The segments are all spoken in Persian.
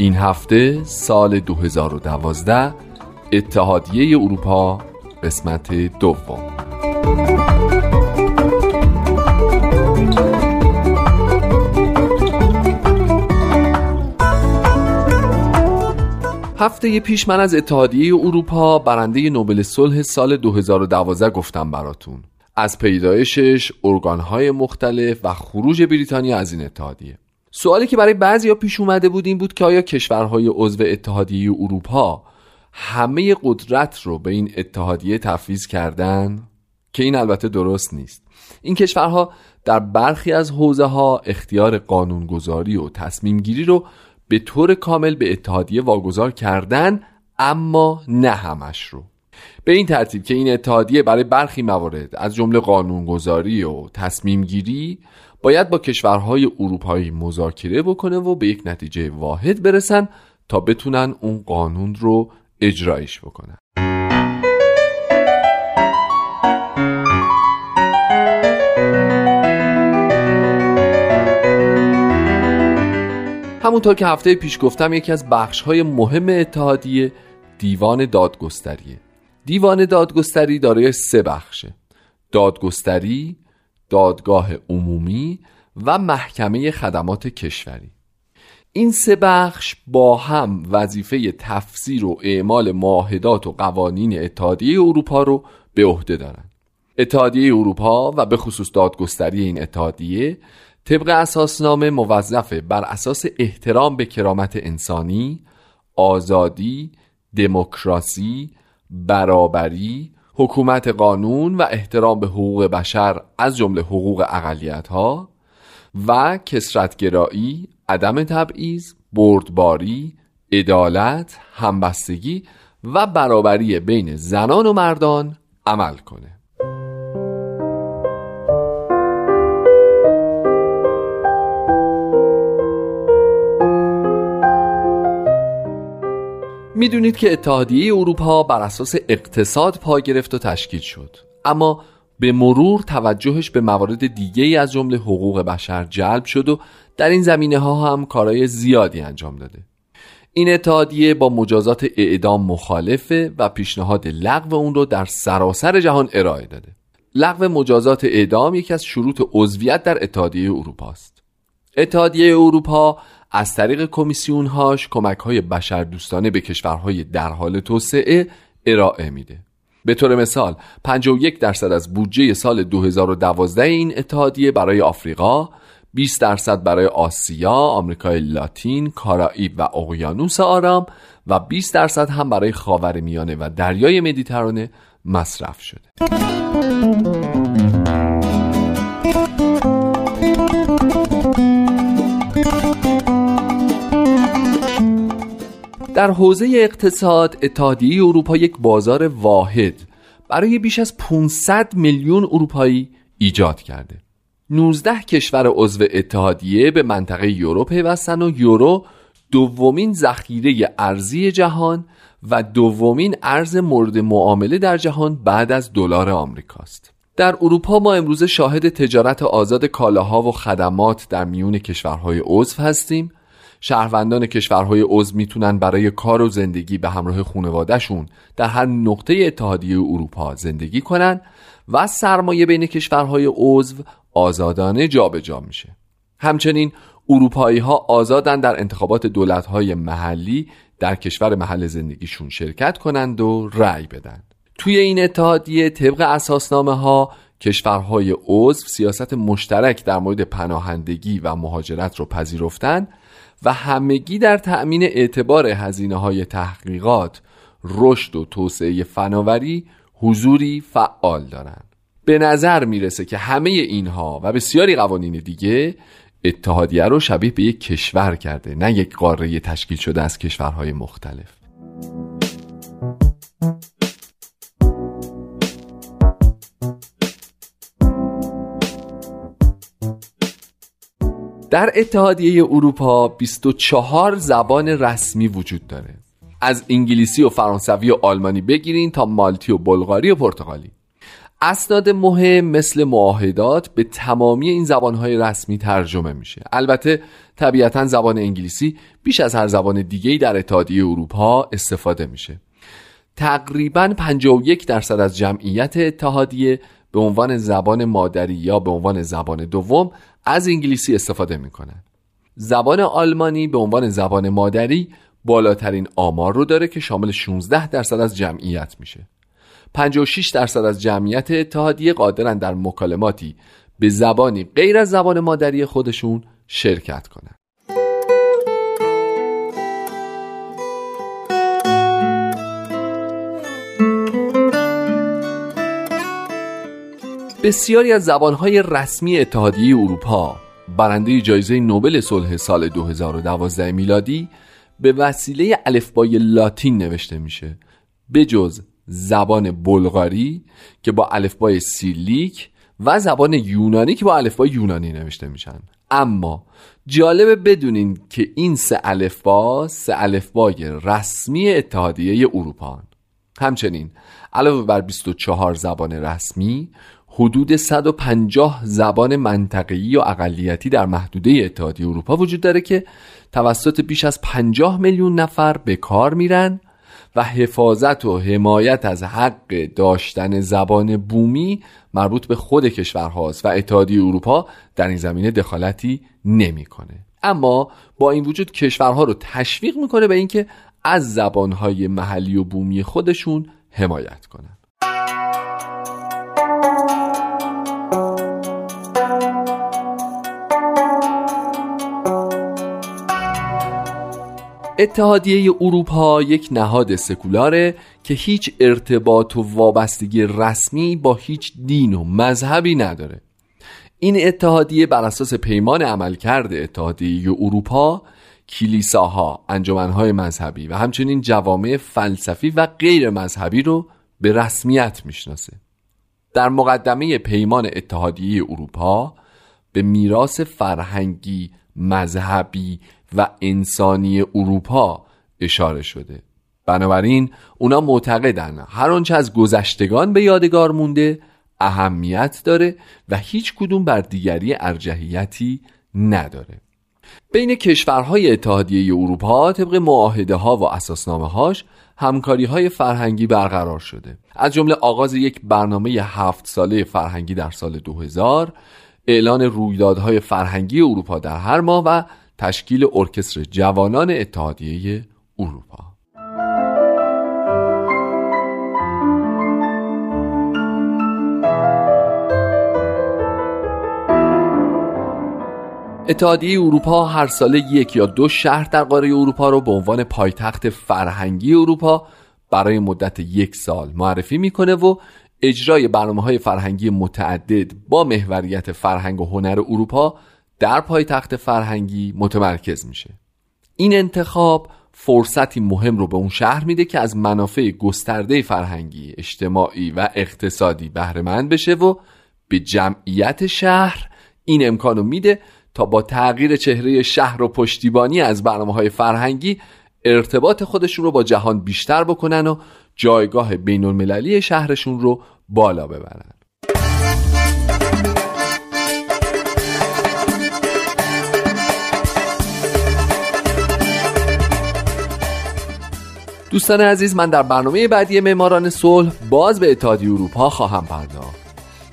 این هفته سال 2012 اتحادیه اروپا قسمت دوم. هفته پیش من از اتحادیه اروپا برنده نوبل صلح سال 2012 گفتم براتون. از پیدایشش، ارگانهای مختلف و خروج بریتانیا از این اتحادیه. سوالی که برای بعضی ها پیش اومده بود این بود که آیا کشورهای عضو اتحادیه اروپا همه قدرت رو به این اتحادیه تفویض کردن؟ که این البته درست نیست. این کشورها در برخی از حوزه ها اختیار قانونگذاری و تصمیم گیری رو به طور کامل به اتحادیه واگذار کردن اما نه همش رو. به این ترتیب که این اتحادیه برای برخی موارد از جمله قانونگذاری و تصمیم گیری باید با کشورهای اروپایی مذاکره بکنه و به یک نتیجه واحد برسن تا بتونن اون قانون رو اجرایش بکنن. همونطور که هفته پیش گفتم یکی از بخش های مهم اتحادیه دیوان دادگستریه. دیوان دادگستری دارای سه بخشه. دادگستری دادگاه عمومی و محکمه خدمات کشوری این سه بخش با هم وظیفه تفسیر و اعمال معاهدات و قوانین اتحادیه اروپا رو به عهده دارند. اتحادیه اروپا و به خصوص دادگستری این اتحادیه طبق اساسنامه موظفه بر اساس احترام به کرامت انسانی، آزادی، دموکراسی، برابری، حکومت قانون و احترام به حقوق بشر از جمله حقوق اقلیت ها و کسرتگرایی، عدم تبعیض، بردباری، عدالت، همبستگی و برابری بین زنان و مردان عمل کنه. می‌دونید که اتحادیه اروپا بر اساس اقتصاد پا گرفت و تشکیل شد. اما به مرور توجهش به موارد دیگه از جمله حقوق بشر جلب شد و در این زمینه ها هم کارهای زیادی انجام داده. این اتحادیه با مجازات اعدام مخالفه و پیشنهاد لغو اون رو در سراسر جهان ارائه داده. لغو مجازات اعدام یکی از شروط عضویت در اتحادیه اروپا است اتحادیه اروپا از طریق کمیسیون هاش کمک های بشر دوستانه به کشورهای در حال توسعه ارائه میده به طور مثال 51 درصد از بودجه سال 2012 این اتحادیه برای آفریقا 20 درصد برای آسیا، آمریکای لاتین، کارائیب و اقیانوس آرام و 20 درصد هم برای خاورمیانه و دریای مدیترانه مصرف شده. در حوزه اقتصاد اتحادیه اروپا یک بازار واحد برای بیش از 500 میلیون اروپایی ایجاد کرده 19 کشور عضو اتحادیه به منطقه یورو پیوستن و یورو دومین ذخیره ارزی جهان و دومین ارز مورد معامله در جهان بعد از دلار آمریکاست. در اروپا ما امروزه شاهد تجارت آزاد کالاها و خدمات در میون کشورهای عضو هستیم شهروندان کشورهای عضو می‌تونن برای کار و زندگی به همراه خانوادهشون در هر نقطه اتحادیه اروپا زندگی کنن و سرمایه بین کشورهای عضو آزادانه جابجا جا میشه. همچنین اروپایی ها آزادن در انتخابات دولت های محلی در کشور محل زندگیشون شرکت کنند و رأی بدن. توی این اتحادیه طبق اساسنامه ها کشورهای عضو سیاست مشترک در مورد پناهندگی و مهاجرت رو پذیرفتن و همگی در تأمین اعتبار هزینه های تحقیقات رشد و توسعه فناوری حضوری فعال دارند. به نظر می‌رسه که همه اینها و بسیاری قوانین دیگه اتحادیه رو شبیه به یک کشور کرده نه یک قاره تشکیل شده از کشورهای مختلف. در اتحادیه اروپا 24 زبان رسمی وجود داره. از انگلیسی و فرانسوی و آلمانی بگیرین تا مالتی و بلغاری و پرتغالی. اسناد مهم مثل معاهدات به تمامی این زبانهای رسمی ترجمه میشه. البته طبیعتا زبان انگلیسی بیش از هر زبان دیگهی در اتحادیه اروپا استفاده میشه. تقریبا 51 درصد از جمعیت اتحادیه به عنوان زبان مادری یا به عنوان زبان دوم از انگلیسی استفاده می‌کنن زبان آلمانی به عنوان زبان مادری بالاترین آمار رو داره که شامل 16 درصد از جمعیت میشه 56 درصد از جمعیت اتحادیه قادرن در مکالماتی به زبانی غیر از زبان مادری خودشون شرکت کنند. بسیاری از زبانهای رسمی اتحادیه اروپا برنده جایزه نوبل صلح سال 2012 میلادی به وسیله الفبای لاتین نوشته میشه به جز زبان بلغاری که با الفبای سیلیک و زبان یونانی که با الفبای یونانی نوشته میشن. اما جالبه بدونین که این سه الفبا سه الفبای رسمی اتحادیه اروپا همچنین علاوه بر 24 زبان رسمی حدود 150 زبان منطقه‌ای و اقلیتی در محدوده اتحادیه اروپا وجود داره که توسط بیش از 50 میلیون نفر به کار میرن و حفاظت و حمایت از حق داشتن زبان بومی مربوط به خود کشورهاست و اتحادیه اروپا در این زمینه دخالتی نمی‌کنه. اما با این وجود کشورها رو تشویق می‌کنه به اینکه از زبانهای محلی و بومی خودشون حمایت کنن اتحادیه اروپا یک نهاد سکولاره که هیچ ارتباط و وابستگی رسمی با هیچ دین و مذهبی نداره. این اتحادیه بر اساس پیمان عملکرد اتحادیه اروپا کلیساها، انجمنهای مذهبی و همچنین جوامع فلسفی و غیر مذهبی رو به رسمیت می‌شناسه. در مقدمه پیمان اتحادیه اروپا به میراث فرهنگی مذهبی و انسانی اروپا اشاره شده. بنابراین اونا معتقدن هر آنچه از گذشتگان به یادگار مونده اهمیت داره و هیچ کدوم بر دیگری ارجحیتی نداره. بین کشورهای اتحادیه اروپا طبق معاهده ها و اساسنامه هاش همکاری های فرهنگی برقرار شده. از جمله آغاز یک برنامه هفت ساله فرهنگی در سال 2000 اعلان رویدادهای فرهنگی اروپا در هر ماه و تشکیل ارکستر جوانان اتحادیه اروپا. اتحادیه اروپا هر ساله یک یا دو شهر در قاره اروپا رو به عنوان پایتخت فرهنگی اروپا برای مدت یک سال معرفی می‌کنه و اجرای برنامه های فرهنگی متعدد با محوریت فرهنگ و هنر اروپا در پایتخت فرهنگی متمرکز میشه. این انتخاب فرصتی مهم رو به اون شهر میده که از منافع گسترده فرهنگی اجتماعی و اقتصادی بهره بشه و به جمعیت شهر این امکان رو میده تا با تغییر چهره شهر و پشتیبانی از برنامه های فرهنگی ارتباط خودشون رو با جهان بیشتر بکنن و جایگاه بین المللی شهرشون رو بالا ببرن. دوستان عزیز من در برنامه بعدی معماران صلح باز به اتحادیه اروپا خواهم پرداخت.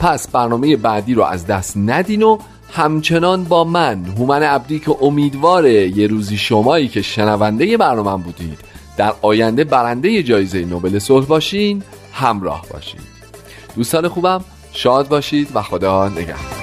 پس برنامه بعدی رو از دست ندین و همچنان با من هومن عبدی که امیدواره یه روزی شمایی که شنونده برنامه بودید در آینده برنده جایزه نوبل صلح باشین همراه باشید. دوستان خوبم شاد باشید و خدا نگهدار.